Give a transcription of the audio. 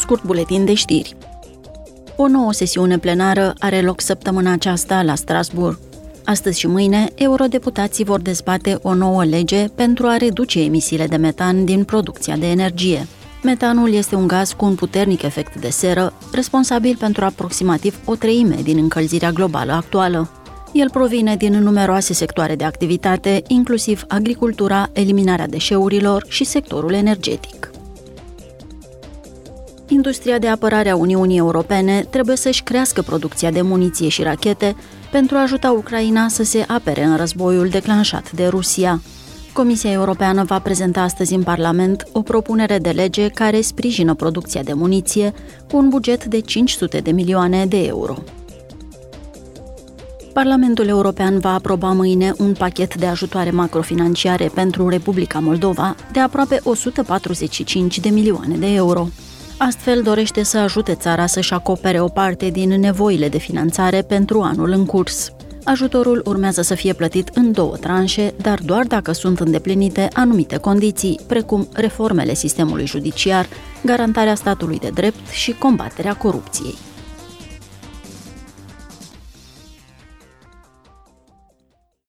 scurt buletin de știri. O nouă sesiune plenară are loc săptămâna aceasta la Strasbourg. Astăzi și mâine, eurodeputații vor dezbate o nouă lege pentru a reduce emisiile de metan din producția de energie. Metanul este un gaz cu un puternic efect de seră, responsabil pentru aproximativ o treime din încălzirea globală actuală. El provine din numeroase sectoare de activitate, inclusiv agricultura, eliminarea deșeurilor și sectorul energetic. Industria de apărare a Uniunii Europene trebuie să-și crească producția de muniție și rachete pentru a ajuta Ucraina să se apere în războiul declanșat de Rusia. Comisia Europeană va prezenta astăzi în Parlament o propunere de lege care sprijină producția de muniție cu un buget de 500 de milioane de euro. Parlamentul European va aproba mâine un pachet de ajutoare macrofinanciare pentru Republica Moldova de aproape 145 de milioane de euro. Astfel dorește să ajute țara să-și acopere o parte din nevoile de finanțare pentru anul în curs. Ajutorul urmează să fie plătit în două tranșe, dar doar dacă sunt îndeplinite anumite condiții, precum reformele sistemului judiciar, garantarea statului de drept și combaterea corupției.